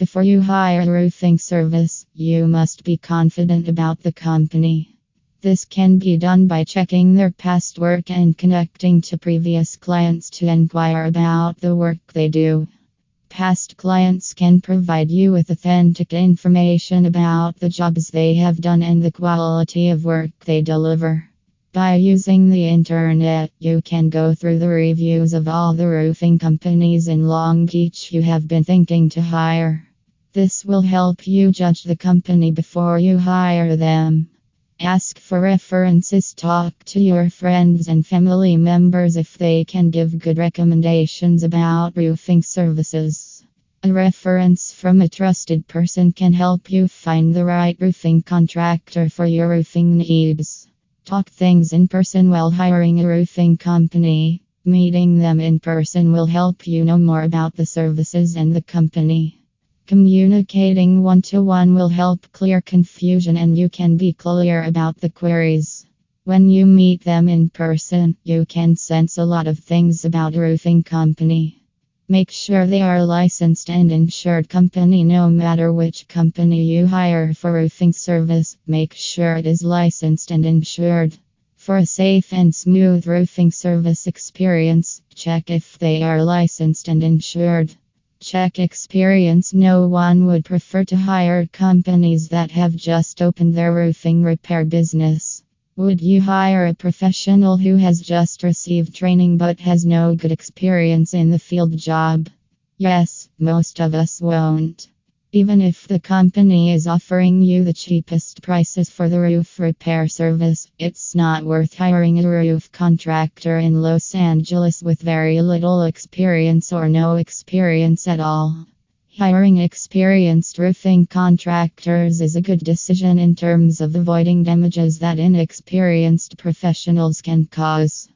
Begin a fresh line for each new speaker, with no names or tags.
Before you hire a roofing service, you must be confident about the company. This can be done by checking their past work and connecting to previous clients to inquire about the work they do. Past clients can provide you with authentic information about the jobs they have done and the quality of work they deliver. By using the internet, you can go through the reviews of all the roofing companies in Long Beach you have been thinking to hire. This will help you judge the company before you hire them. Ask for references, talk to your friends and family members if they can give good recommendations about roofing services. A reference from a trusted person can help you find the right roofing contractor for your roofing needs. Talk things in person while hiring a roofing company. Meeting them in person will help you know more about the services and the company. Communicating one to one will help clear confusion and you can be clear about the queries. When you meet them in person, you can sense a lot of things about a roofing company. Make sure they are licensed and insured company no matter which company you hire for roofing service, make sure it is licensed and insured. For a safe and smooth roofing service experience, check if they are licensed and insured. Check experience. No one would prefer to hire companies that have just opened their roofing repair business. Would you hire a professional who has just received training but has no good experience in the field job? Yes, most of us won't. Even if the company is offering you the cheapest prices for the roof repair service, it's not worth hiring a roof contractor in Los Angeles with very little experience or no experience at all. Hiring experienced roofing contractors is a good decision in terms of avoiding damages that inexperienced professionals can cause.